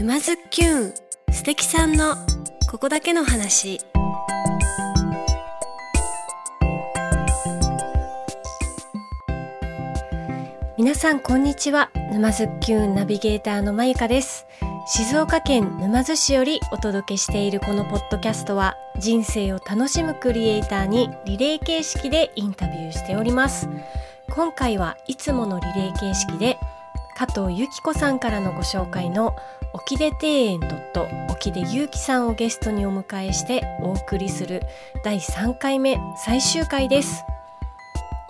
沼津きゅん素敵さんのここだけの話。皆さんこんにちは。沼津きゅんナビゲーターのまゆかです。静岡県沼津市よりお届けしているこのポッドキャストは人生を楽しむクリエイターにリレー形式でインタビューしております。今回はいつものリレー形式で加藤由紀子さんからのご紹介の沖出庭園沖出祐樹さんをゲストにお迎えしてお送りする第3回目最終回です。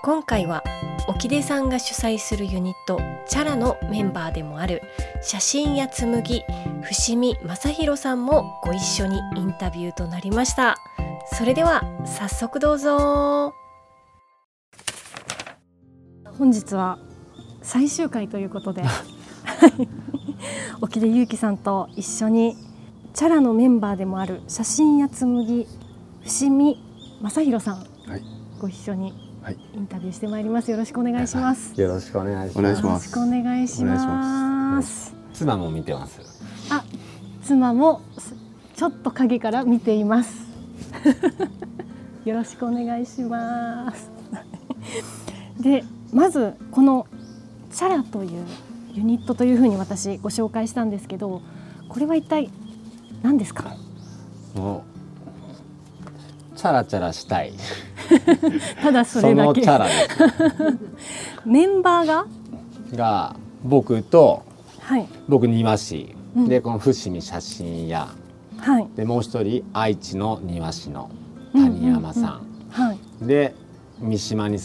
今回は沖出さんが主催するユニットチャラのメンバーでもある写真や紬伏見正弘さんもご一緒にインタビューとなりました。それでは早速どうぞ。本日は最終回ということで 沖出祐樹さんと一緒にチャラのメンバーでもある写真や紬伏見正弘さん、はい、ご一緒にインタビューしてまいります。よろしくお願いします。よろしくお願いします。よろしくお願いします。妻も見てます。あ、妻もちょっと影から見ています。よろしくお願いします。で、まずこのチャラというユニットというふうに私ご紹介したんですけど、これは一体何ですか？もうチャラチャラしたい。ただそれだけ。メンバーが？が僕と、はい、僕庭師、うん、でこの伏見写真屋、はい、でもう一人愛知の庭師の谷山さん、うん。うんうん。はい、で三島に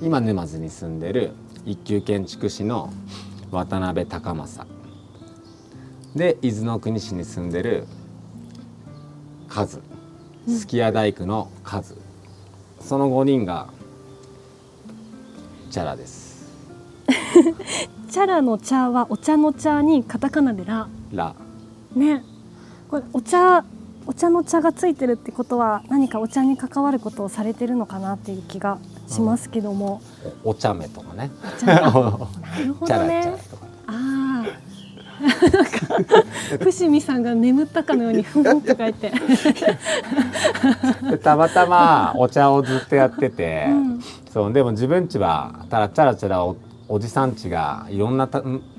今沼津に住んでる一級建築士の渡辺隆正で伊豆の国市に住んでるカズ。すき家大工のカズ、その5人がチャラです。チャラの茶はお茶の茶にカタカナでラ。ラ。ね。これお茶お茶の茶がついてるってことは何かお茶に関わることをされてるのかなっていう気がしますけども、うん、お茶目とかね。なるほどねああ伏見さんが眠ったかのようにふんって書いて。たまたまお茶をずっとやってて、うん、そうでも自分ちはたらチャラチャラおおじさんちがいろんな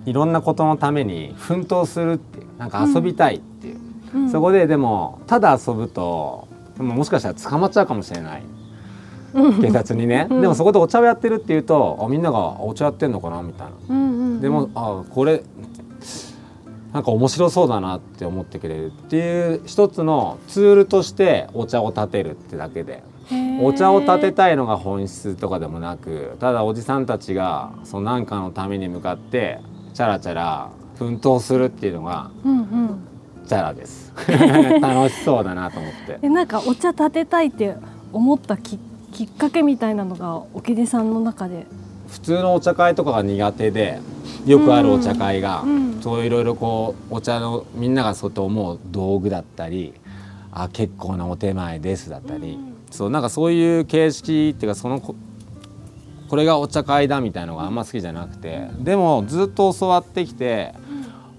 いろんなことのために奮闘するっていうなんか遊びたいっていう、うん、そこででもただ遊ぶともしかしたら捕まっちゃうかもしれない。警察にね、うん、でもそこでお茶をやってるっていうとあみんながお茶やってんのかなみたいな、うんうんうん、でもあこれなんか面白そうだなって思ってくれるっていう一つのツールとしてお茶を立てるってだけで。お茶を立てたいのが本質とかでもなくただおじさんたちがその何かのために向かってチャラチャラ奮闘するっていうのが、うんうん、チャラです。楽しそうだなと思って。えなんかお茶立てたいって思ったききっかけみたいなのが沖出さんの中で。普通のお茶会とかが苦手でよくあるお茶会が、うんうん、そういろいろこうお茶のみんながそうと思う道具だったりあ結構なお手前ですだったり、うん、そうなんかそういう形式っていうかそのこれがお茶会だみたいのがあんま好きじゃなくてでもずっと教わってきて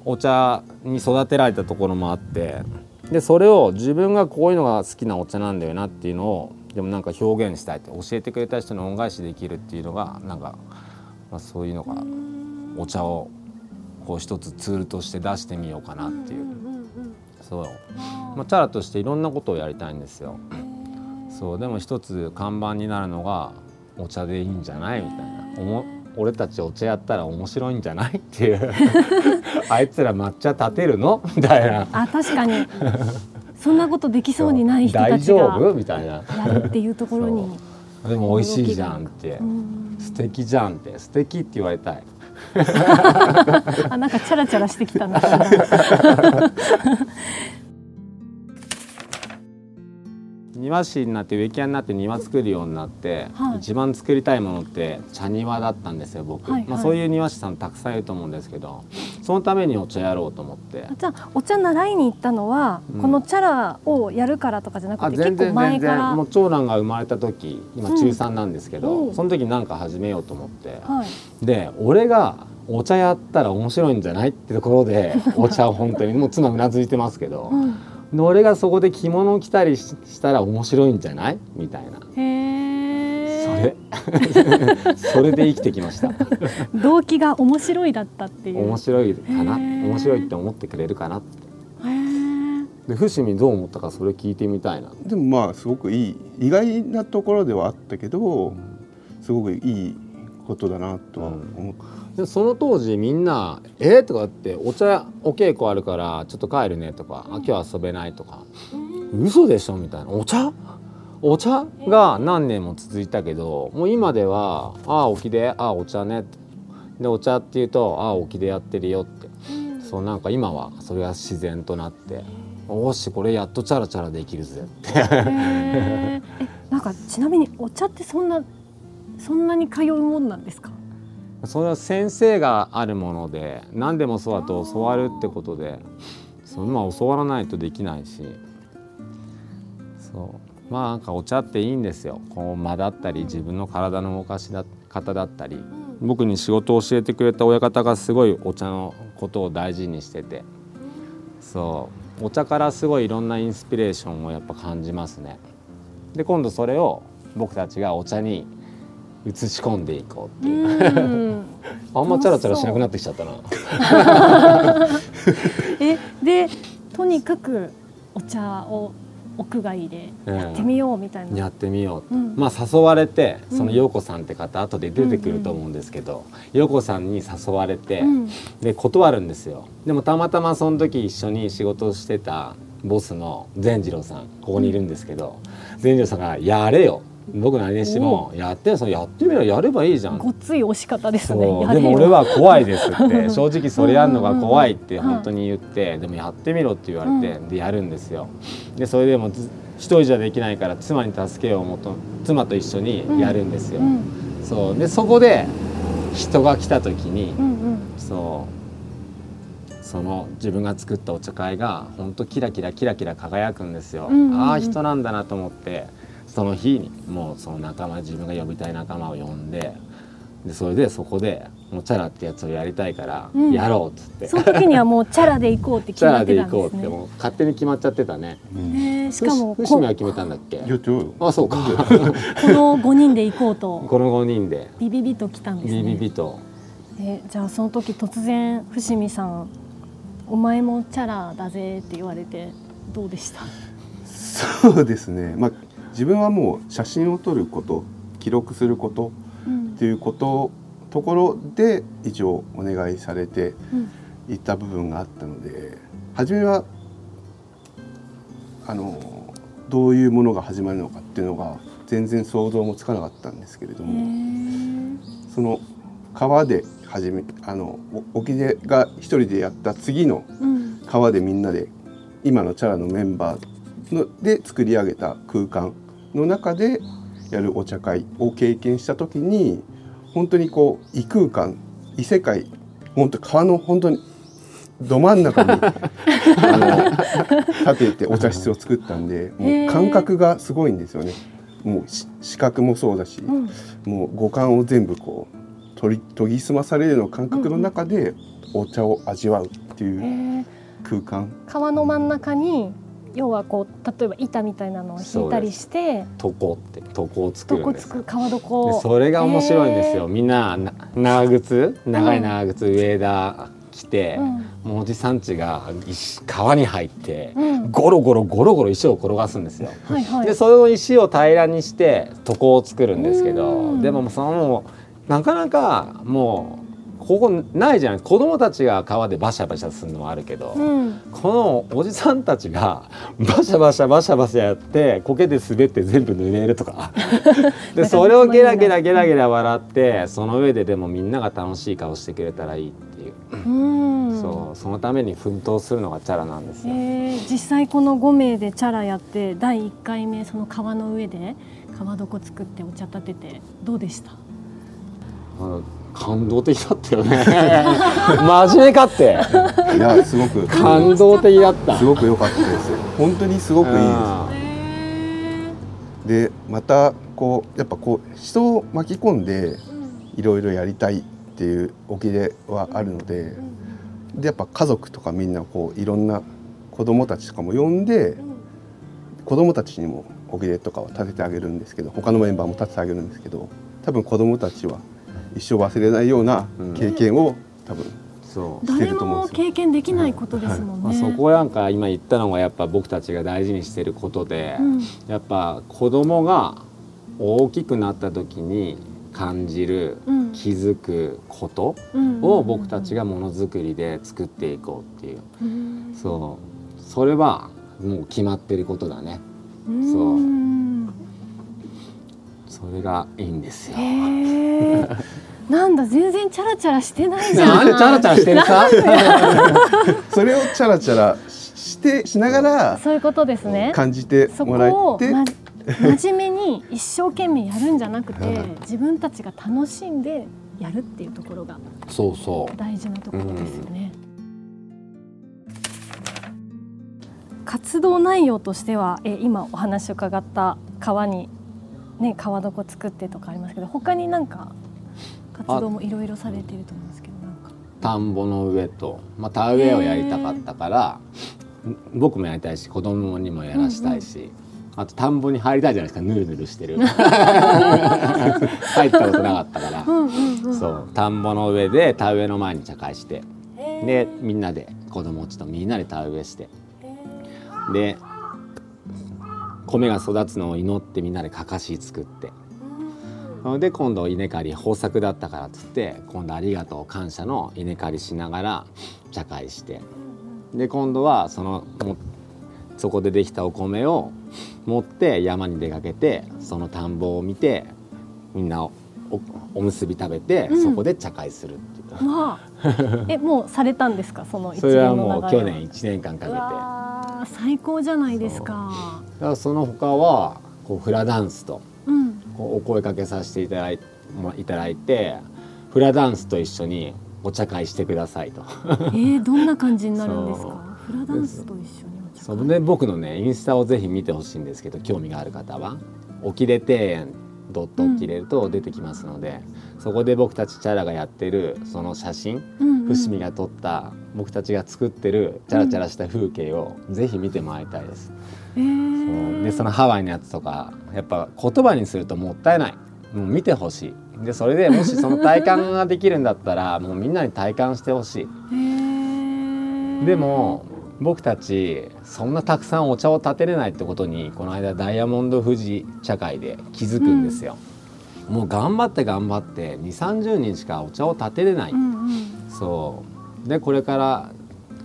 お茶に育てられたところもあってでそれを自分がこういうのが好きなお茶なんだよなっていうのをでもなんか表現したいって教えてくれた人の恩返しできるっていうのがなんか、まあ、そういうのがお茶をこう一つツールとして出してみようかなっていう,、そう、まあ、チャラとしていろんなことをやりたいんですよ。そう。でも一つ看板になるのがお茶でいいんじゃないみたいな。おも俺たちお茶やったら面白いんじゃないっていう。あいつら抹茶立てるの？みたいな。あ確かにそんなことできそうにない人たちがみたいな。っていうところにでも美味しいじゃんって。素敵じゃんって。素敵って言われたい。あなんかチャラチャラしてきたな庭師になって植木屋になって庭作るようになって、はい、一番作りたいものって茶庭だったんですよ僕、はいはい、まあ、そういう庭師さんたくさんいると思うんですけどそのためにお茶やろうと思って。じゃあお茶習いに行ったのは、うん、このチャラをやるからとかじゃなくて結構前から。もう長男が生まれた時今中3なんですけど、うん、その時何か始めようと思って、はい、で俺がお茶やったら面白いんじゃないってところで お茶を本当にもう妻うなずいてますけど、うん、で俺がそこで着物を着たりししたら面白いんじゃない？みたいな。へそえれ？それで生きてきました。動機が面白いだったっていう。面白いかな？面白いって思ってくれるかな？ってで伏見どう思ったかそれ聞いてみたいな。でもまあすごくいい意外なところではあったけどすごくいいことだなとは思っでその当時みんな「えー？とかって「お茶お稽古あるからちょっと帰るね」とか「あ今日遊べない」とか「嘘でしょ」みたいな「お茶？お茶？が何年も続いたけどもう今では「ああ沖でああお茶ね」ってでお茶って言うと「ああ沖でやってるよ」って。そうなんか今はそれが自然となって「おしこれやっとチャラチャラできるぜ」って。えなんかちなみにお茶ってそんなそんなに通うもんなんですか？それは先生があるもので何でもそうだと教わるってことでそのまあ教わらないとできないし。そう。まあなんかお茶っていいんですよ。こう間だったり自分の体の動かしだ方だったり。僕に仕事を教えてくれた親方がすごいお茶のことを大事にしてて。そう。お茶からすごいいろんなインスピレーションをやっぱ感じますね。で今度それを僕たちがお茶に移し込んでいこうっていう。うん あんまチャラチャラしなくなってきちゃったな。えでとにかくお茶を屋外でやってみようみたいな、やってみよう。うんまあ誘われてうんその陽子さんって方後で出てくると思うんですけど、陽子さんに誘われて、うんで断るんですよ。でもたまたまその時一緒に仕事をしてたボスの善次郎さんここにいるんですけど、善次郎さんがやれよ。僕何にしてもやってそれやってみろやればいいじゃん。ごっつい押し方ですね。でも俺は怖いですって。正直それやるのが怖いってうん。うんうん本当に言って。でもやってみろって言われてでやるんですよ。でそれでもず一人じゃできないから妻に助けを求め妻と一緒にやるんですよ。うん。そう。でそこで人が来た時にうんうん。そう。その自分が作ったお茶会が本当キラキラキラキラ輝くんですよ。うんうんうん。ああ人なんだなと思ってその日にもうその仲間自分が呼びたい仲間を呼んででそれでそこでもうチャラってやつをやりたいからうん。やろうっつって、その時にはもうチャラで行こうってチャラ決まってで行こうってたんですねもう勝手に決まっちゃってたね。うんしかも伏見は決めたんだっけ？あそうか。この5人で行こうと。この5人で。ビビビと来たんですね。ビビビと。でじゃあその時突然伏見さん「お前もチャラだぜ」って言われてどうでした？そうですね。まあ自分はもう写真を撮ること記録することうん。っていうことところで一応お願いされてうん。いった部分があったので初めはあのどういうものが始まるのかっていうのが全然想像もつかなかったんですけれどへもー。その川で始めあのお沖出が一人でやった次のうん。川でみんなで今のチャラのメンバーので作り上げた空間の中でやるお茶会を経験した時に本当にこう異空間異世界本当川の本当にど真ん中に 立ててお茶室を作ったんでもう感覚がすごいんですよね。もうし視覚もそうだし、うん。もう五感を全部こう取り研ぎ澄まされるような感覚の中でお茶を味わうっていう空間。川の真ん中に要はこう例えば板みたいなのを引いたりして床って床を作るんですつく川で床それが面白いんですよ。へみんなな長靴長い長靴上田着て、うん。もうおじさんちが石川に入って、うん。ゴロゴロゴロゴロ石を転がすんですよ。はいはい。でその石を平らにして床を作るんですけうどん。でもそのなかなかもうここないじゃない子供たちが川でバシャバシャするのもあるけど、うん。このおじさんたちが バシャバシャバシャバシャやって苔で滑って全部濡れるとか。でそれをゲラゲラゲラゲラ笑ってその上ででもみんなが楽しい顔してくれたらいいっていう、うん。そうそのために奮闘するのがチャラなんですよ。えー。実際この5名でチャラやって第1回目その川の上で川床作ってお茶立ててどうでした？感動的だったよね。真面目かって。いやすごく。感動的だった。すごく良かったです。本当にすごくいいです。でまたこうやっぱこう人を巻き込んでいろいろやりたいっっていう沖ではあるのででやっぱ家族とかみんなこういろんな子供たちとかも呼んで子供たちにも沖でとかは立ててあげるんですけど他のメンバーも立ててあげるんですけど多分子供たちは一生忘れないような経験を多分そう。して誰も経験できないことですもんまあ、ね。そこなんか今言ったのがやっぱ僕たちが大事にしてることで、うん。やっぱ子供が大きくなった時に感じる、うん。気づくことうん。を僕たちがものづくりで作っていこうっていう、うん。そう。それはもう決まってることだね。そう。うん。それがいいんですよ。なんだ全然チャラチャラしてないじゃん。なんでチャラチャラしてるさそれをチャラチャラしてしながらそういうことですね。感じてそこもらを、えてま、真面目に一生懸命やるんじゃなくて自分たちが楽しんでやるっていうところがそうそう大事なところですよね。活動内容としてはえ今お話を伺った川にね川床作ってとかありますけど他になんか活動もいろいろされてると思うんですけどなんか。田んぼの上と、まあ、田植えをやりたかったから僕もやりたいし子供にもやらしたいし、あと田んぼに入りたいじゃないですかぬるぬるしてる。入ったことなかったから、うんうんうん。そう。田んぼの上で田植えの前に茶会してでみんなで子供ちとみんなで田植えして。で米が育つのを祈ってみんなでかかし作って。で今度稲刈り豊作だったからっつって今度ありがとう感謝の稲刈りしながら茶会して。で今度はそのもそこでできたお米を持って山に出かけてその田んぼを見てみんなおおおむすび食べて、うん。そこで茶会するっていう。わあ。えもうされたんですか？その一それはもう去年1年間かけて。最高じゃないですか。らその他はこうフラダンスとお声かけさせていただいもいただいてフラダンスと一緒にお茶会してくださいと。えー、どんな感じになるんですか？フラダンスと一緒にお茶それで僕のねインスタをぜひ見てほしいんですけど興味がある方は「おきれ庭園」ドットを切れると出てきますので、そこで僕たちチャラがやってるその写真うんうん伏見が撮った僕たちが作ってるチャラチャラした風景をぜひ見てもらいたいです。えーそう。でそのハワイのやつとかやっぱ言葉にするともったいない。もう見てほしい。でそれでもしその体感ができるんだったら もうみんなに体感してほしい。えー。でも僕たちそんなたくさんお茶を立てれないってことにこの間ダイヤモンド富士茶会で気づくんですよ。もう頑張って頑張って2 3 0人しかお茶を立てれない、うんうん。そう。でこれから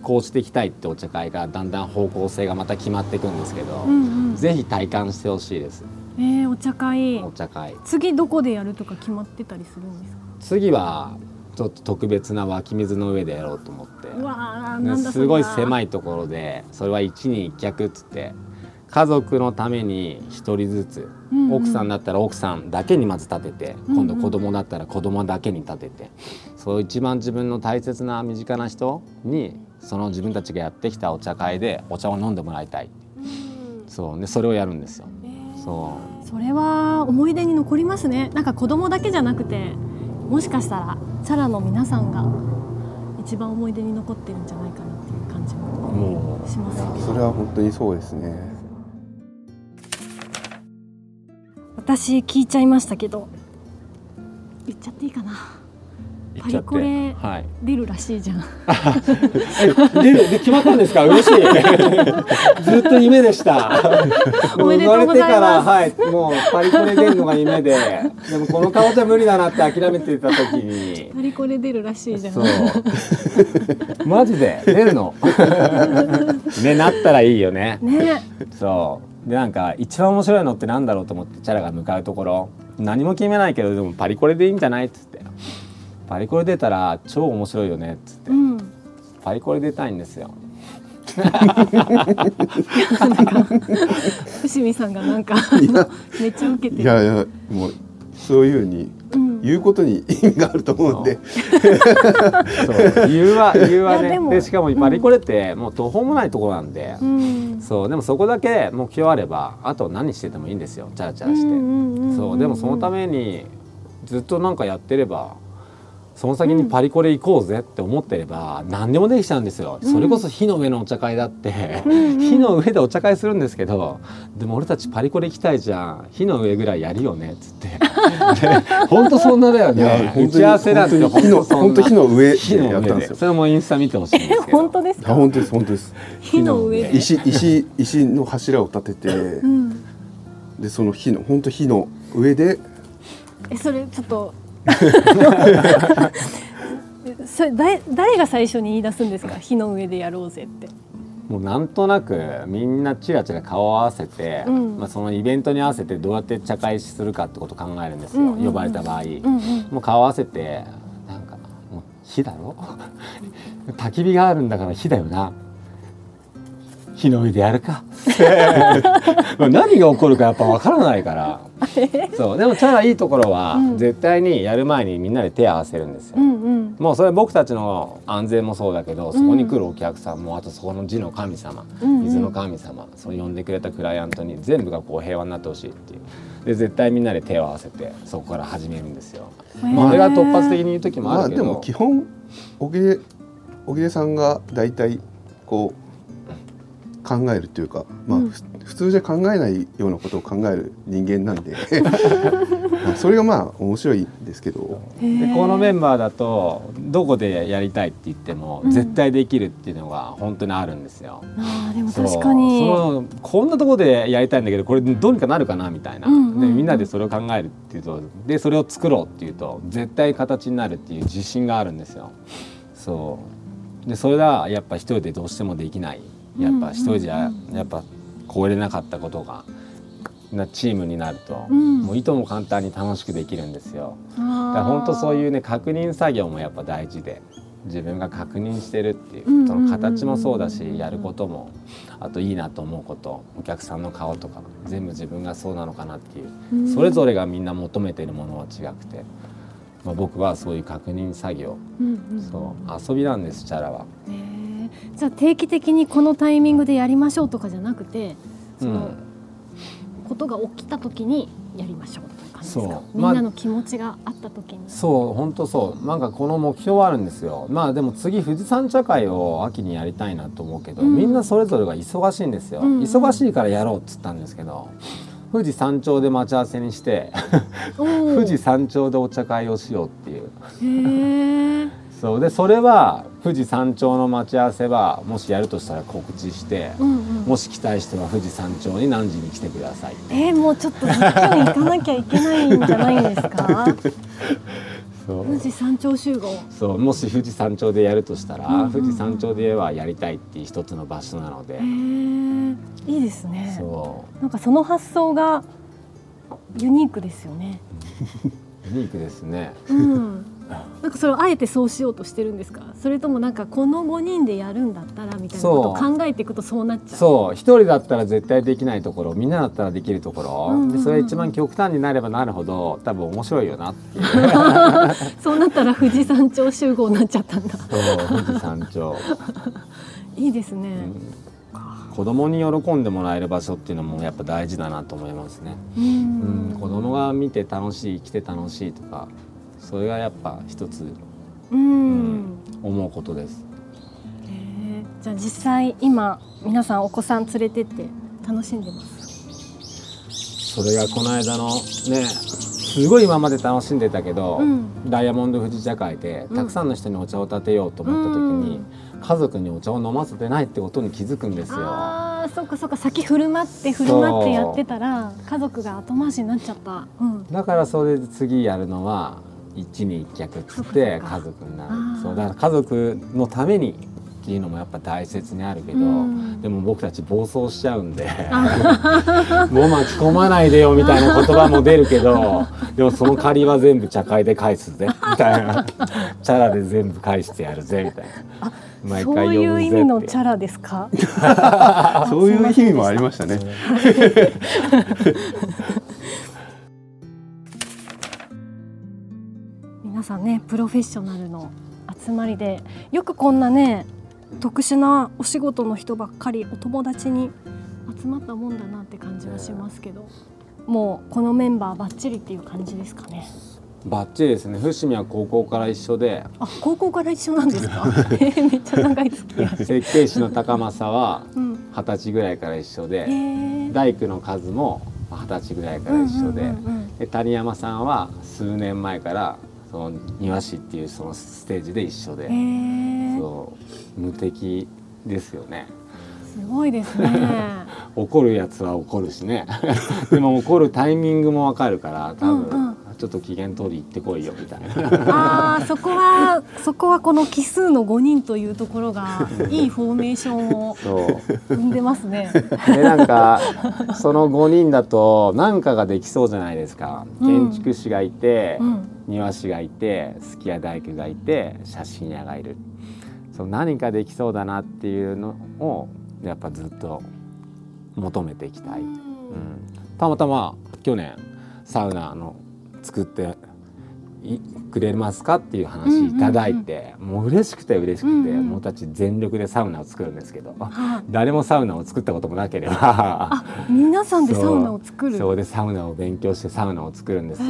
こうしていきたいってお茶会がだんだん方向性がまた決まっていくんですけど、うんうん。ぜひ体感してほしいです。えー、お茶会。お茶会。次どこでやるとか決まってたりするんですか？次はちょっと特別な湧き水の上でやろうと思って。うわーねなんだすごい狭いいところでそれは一人一脚っつって家族のために一人ずつ、うんうん。奥さんだったら奥さんだけにまず立てて、うんうん。今度子供だったら子供だけに立てて。そう一番自分の大切な身近な人にその自分たちがやってきたお茶会でお茶を飲んでもらいたい。そう。でそれをやるんですよ。そう。それは思い出に残りますね。なんか子供だけじゃなくてもしかしたらチャラの皆さんが一番思い出に残ってるんじゃないかなっていう感じもしますよねそれは本当にそうですね。私聞いちゃいましたけど言っちゃっていいかな言っちゃってパリコレはい。出るらしいじゃん。え出るで決まったんですか？嬉しい。ずっと夢でした。生まれてからはいもうパリコレ出るのが夢で。でもこの顔じゃ無理だなって諦めてた時に。パリコレ出るらしいじゃん。そう。マジで？出るの？ねなったらいいよね。ね。そう。でなんか一番面白いのってなんだろうと思ってチャラが向かうところ。何も決めないけどでもパリコレでいいんじゃない？っつってパリコレ出たら超面白いよねっつって。うん。パリコレ出たいんですよ。伏見さんがなんかめっちゃ受けてる。いやいやもうそういうふうにうん。言うことに意味があると思うんで。そうは理由はいね。やでもでしかもパリコレってもう途方もないところなんで、うん。そうでもそこだけ目標あればあと何しててもいいんですよ。チャラチャラして、そうでもそのためにずっとなんかやってればその先にパリコレ行こうぜって思ってれば何でもできちゃうんですよ、それこそ火の上のお茶会だって、火の上でお茶会するんですけどでも俺たちパリコレ行きたいじゃん。火の上ぐらいやるよねっつって。本当そんなだよね。本当に打ち合わせなんて本当に火のそんな。本当火の上でやったんですよ。で。それもインスタ見てほしいんですけど。本当ですか？あ本当です本当です。火の上で。石石石の柱を立ててうん。でその火の本当火の上でえそれちょっと それ誰誰が最初に言い出すんですか？火の上でやろうぜって。もうなんとなくみんなチラチラ顔を合わせて、うん。まあ、そのイベントに合わせてどうやって茶会するかってことを考えるんですよ、うんうんうん。呼ばれた場合、うんうん。もう顔合わせてなんかもう火だろ？焚き火があるんだから火だよな火の上でやるか。ま あ何が起こるかやっぱ分からないから。そう。でもチャラいいところは、うん。絶対にやる前にみんなで手を合わせるんですよ、うんうん。もうそれは僕たちの安全もそうだけどそこに来るお客さんもあとそこの字の神様、うんうん。水の神様そう呼んでくれたクライアントに全部がこう平和になってほしいっていう。で絶対みんなで手を合わせてそこから始めるんですよ。まあ、あれが突発的に言う時もまあであるけど、も基本小木小木さんが大体こう考えるというか、まあ、うん。ふ普通じゃ考えないようなことを考える人間なんで。まあそれがまあ面白いんですけど。でこのメンバーだとどこでやりたいって言ってもうん。絶対できるっていうのが本当にあるんですよ。あーでもそう。確かに。そのこんなところでやりたいんだけどこれどうにかなるかなみたいな、うんうんうん。でみんなでそれを考えるっていうとでそれを作ろうっていうと絶対形になるっていう自信があるんですよ。そう。でそれがやっぱ一人でどうしてもできないやっぱ一人じゃやっぱ超えれなかったことがなチームになると、うん。もういとも簡単に楽しくできるんですよ。だから本当そういうね確認作業もやっぱ大事で自分が確認してるっていう、その形もそうだしやることもあといいなと思うことお客さんの顔とか全部自分がそうなのかなっていう、うん。それぞれがみんな求めてるものは違くて、まあ、僕はそういう確認作業、うんうん。そう遊びなんですチャラは。じゃあ定期的にこのタイミングでやりましょうとかじゃなくてその、うん。ことが起きた時にやりましょうという感じですか？みんなの気持ちがあった時に、そう本当そう。なんかこの目標はあるんですよ。まあでも次富士山茶会を秋にやりたいなと思うけど、うん。みんなそれぞれが忙しいんですよ、うん。忙しいからやろうっつったんですけど富士山頂で待ち合わせにして 富士山頂でお茶会をしようっていうそう。でそれは富士山頂の待ち合わせはもしやるとしたら告知して、うんうん。もし来たい人は富士山頂に何時に来てください。えー、もうちょっとそっちに行かなきゃいけないんじゃないですか？富士山頂集合。そう。もし富士山頂でやるとしたら、うんうんうん。富士山頂ではやりたいっていう一つの場所なので。いいですね。そなんかその発想がユニークですよね。うユニークですね。うんなんかそれをあえてそうしようとしてるんですか？それともなんかこの5人でやるんだったらみたいなことを考えていくとそうなっちゃう？そう。一人だったら絶対できないところみんなだったらできるところ、うんうんうん。でそれが一番極端になればなるほど多分面白いよなっていう。そうなったら富士山頂集合になっちゃったんだ。そう富士山頂、いいですね、うん。子供に喜んでもらえる場所っていうのもやっぱ大事だなと思いますね、ううんん、子供が見て楽しい来て楽しいとかそれがやっぱ一つうん。思うことです。へー。じゃあ実際今皆さんお子さん連れてって楽しんでます？それがこの間のねすごい今まで楽しんでたけど、うん。ダイヤモンド富士茶会でたくさんの人にお茶を立てようと思った時に、家族にお茶を飲ませてないってことに気づくんですよ。ああそっかそっか。先振る舞って振る舞ってやってたら家族が後回しになっちゃった、うん、だからそれで次やるのは一に一脚っつって家族になる。そうだから家族のためにっていうのもやっぱ大切にあるけど、うん。でも僕たち暴走しちゃうんで もう巻き込まないでよみたいな言葉も出るけどでもその借りは全部茶会で返すぜみたいな。チャラで全部返してやるぜみたいな。毎そう回呼ぶぜっていう。意味のチャラですか？そういう意味もありましたね。さんねプロフェッショナルの集まりでよくこんなね特殊なお仕事の人ばっかりお友達に集まったもんだなって感じはしますけどもうこのメンバーばっちりっていう感じですかね？バッチリですね。伏見は高校から一緒で。あ高校から一緒なんですか？えーめっちゃ長い付き合い。設計士の高政はうん。二十歳ぐらいから一緒へでー。大工の数も二十歳ぐらいから一緒で,、うんうんうんうん。で谷山さんは数年前からその庭師っていうそのステージで一緒で、そう。無敵ですよね。すごいですね。怒るやつは怒るしね。でも怒るタイミングもわかるから多分、うんうんちょっと機嫌取り行ってこいよみたいな。あーそこはそこはこの奇数の5人というところがいいフォーメーションを生んでますね。でなんかその5人だと何かができそうじゃないですか、うん。建築士がいて、うん。庭師がいてすき家大工がいて写真屋がいる。そう何かできそうだなっていうのをやっぱずっと求めていきたい、うん、たまたま去年サウナの作っていくれますかっていう話いただいて、もう嬉しくて嬉しくて、うんうん。もうたち全力でサウナを作るんですけど、はい誰もサウナを作ったこともなければ。あ皆さんでサウナを作る。そう。でサウナを勉強してサウナを作るんですよ。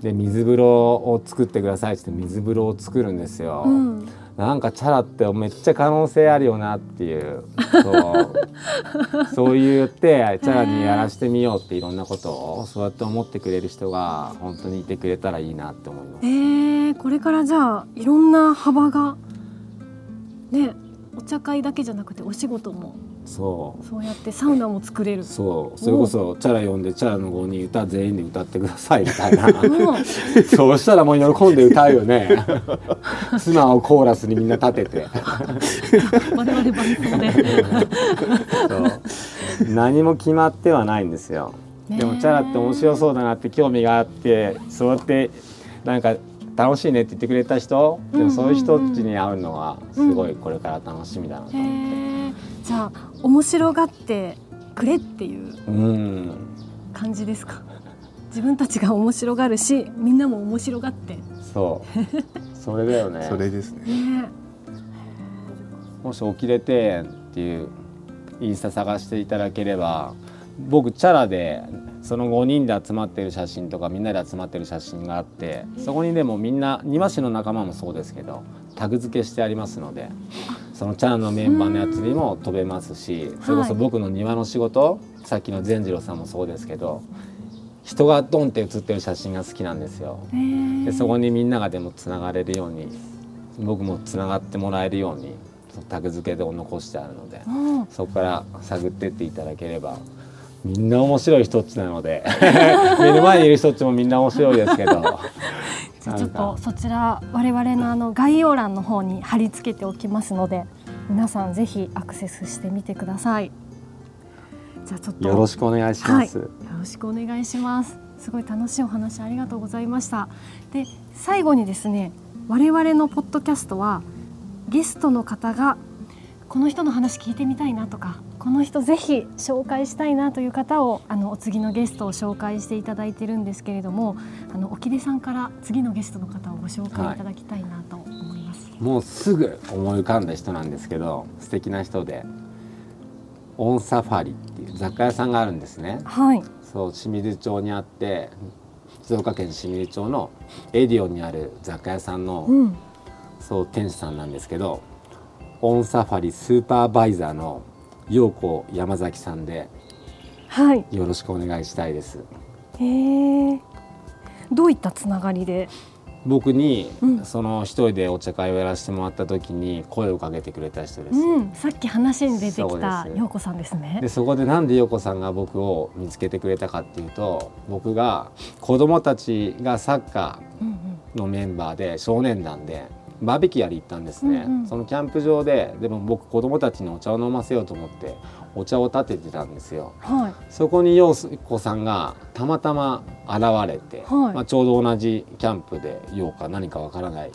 で水風呂を作ってくださいって言って水風呂を作るんですよ、うん、なんかチャラってめっちゃ可能性あるよなっていうそう。そう言ってチャラにやらしてみようっていろんなことをそうやって思ってくれる人が本当にいてくれたらいいなって思います。えー、これからじゃあいろんな幅がねお茶会だけじゃなくてお仕事もそう。そうやってサウナも作れる。そう。それこそチャラ呼んでチャラの5人歌全員で歌ってくださいみたいな。う。ん そうしたらもう喜んで歌うよね。妻をコーラスにみんな立てて。我々伴奏で。そう。何も決まってはないんですよ。でもチャラって面白そうだなって興味があってそうやってなんか楽しいねって言ってくれた人でもそういう人たちに会うのはすごいこれから楽しみだなとへ思って。ーじゃあ面白がってくれっていううん感じですか？自分たちが面白がるし、みんなも面白がって。そうそれだよね それですね。ね。もし起きれ庭園っていうインスタ探していただければ僕チャラでその5人で集まってる写真とかみんなで集まってる写真があってそこにでもみんな庭師の仲間もそうですけどタグ付けしてありますのでそのチャラのメンバーのやつにも飛べますしそれこそ僕の庭の仕事さっきの善次郎さんもそうですけど人がドンって写ってる写真が好きなんですよ。でそこにみんながでもつながれるように僕もつながってもらえるようにタグ付けで残してあるのでうんそこから探ってっていただければみんな面白い人っちなので 目の前にいる人っちもみんな面白いですけどじゃあちょっとそちら我々のあの概要欄の方に貼り付けておきますので皆さんぜひアクセスしてみてください。じゃあちょっとよろしくお願いします。はい、よろしくお願いします。すごい楽しいお話ありがとうございました。で最後にですね我々のポッドキャストはゲストの方がこの人の話聞いてみたいなとかこの人ぜひ紹介したいなという方をあのお次のゲストを紹介していただいてるんですけれどもあの沖出さんから次のゲストの方をご紹介いただきたいなと思います。もうすぐ思い浮かんだ人なんですけど素敵な人でオンサファリっていう雑貨屋さんがあるんですね。はい、そう清水町にあって静岡県清水町のエディオンにある雑貨屋さんの、うん、そう店主さんなんですけどオンサファリスーパーバイザーの陽子山崎さんではい、よろしくお願いしたいです。へえ。どういったつながりで？僕に、うん。その一人でお茶会をやらせてもらった時に声をかけてくれた人です、うん、さっき話に出てきた陽子さんですね。で。そこでなんで陽子さんが僕を見つけてくれたかっていうと僕が子供たちがサッカうんうん。ーのメンバーで少年団でバーベキューやり行ったんですね、うんうん。そのキャンプ場ででも僕子供たちにお茶を飲ませようと思ってお茶を立ててたんですよ。はい。そこに陽子さんがたまたま現れて、はい。まあ、ちょうど同じキャンプで陽か何かわからない。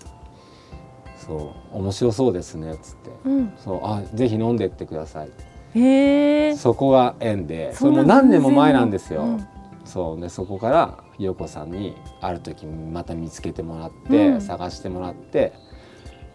そう面白そうですねっつって。うん。そうあぜひ飲んでってください。へえ。そこが縁でそれもう何年も前なんですよ、うん。そうでそこから陽子さんにある時また見つけてもらって、うん。探してもらって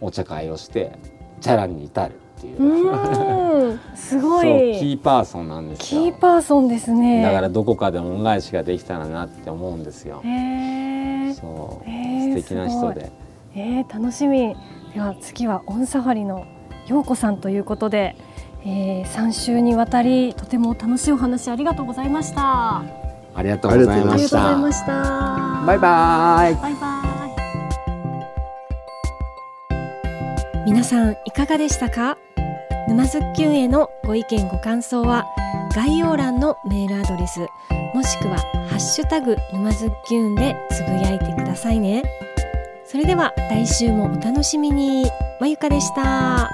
お茶会をしてチャラに至るっていう、うん。すごい。キーパーソンなんですよ。キーパーソンですね。だからどこかで恩返しができたらなって思うんですよ。そう、えー素敵な人で。えー、楽しみ。では次はオンサファリの陽子さんということで、えー、3週にわたりとても楽しいお話ありがとうございました。ありがとうございました。バイバイ。バイバイ皆さんいかがでしたか？沼津きゅんへのご意見ご感想は概要欄のメールアドレスもしくは「ハッシュタグ沼津きゅん」でつぶやいてくださいね。それでは来週もお楽しみに。まゆかでした。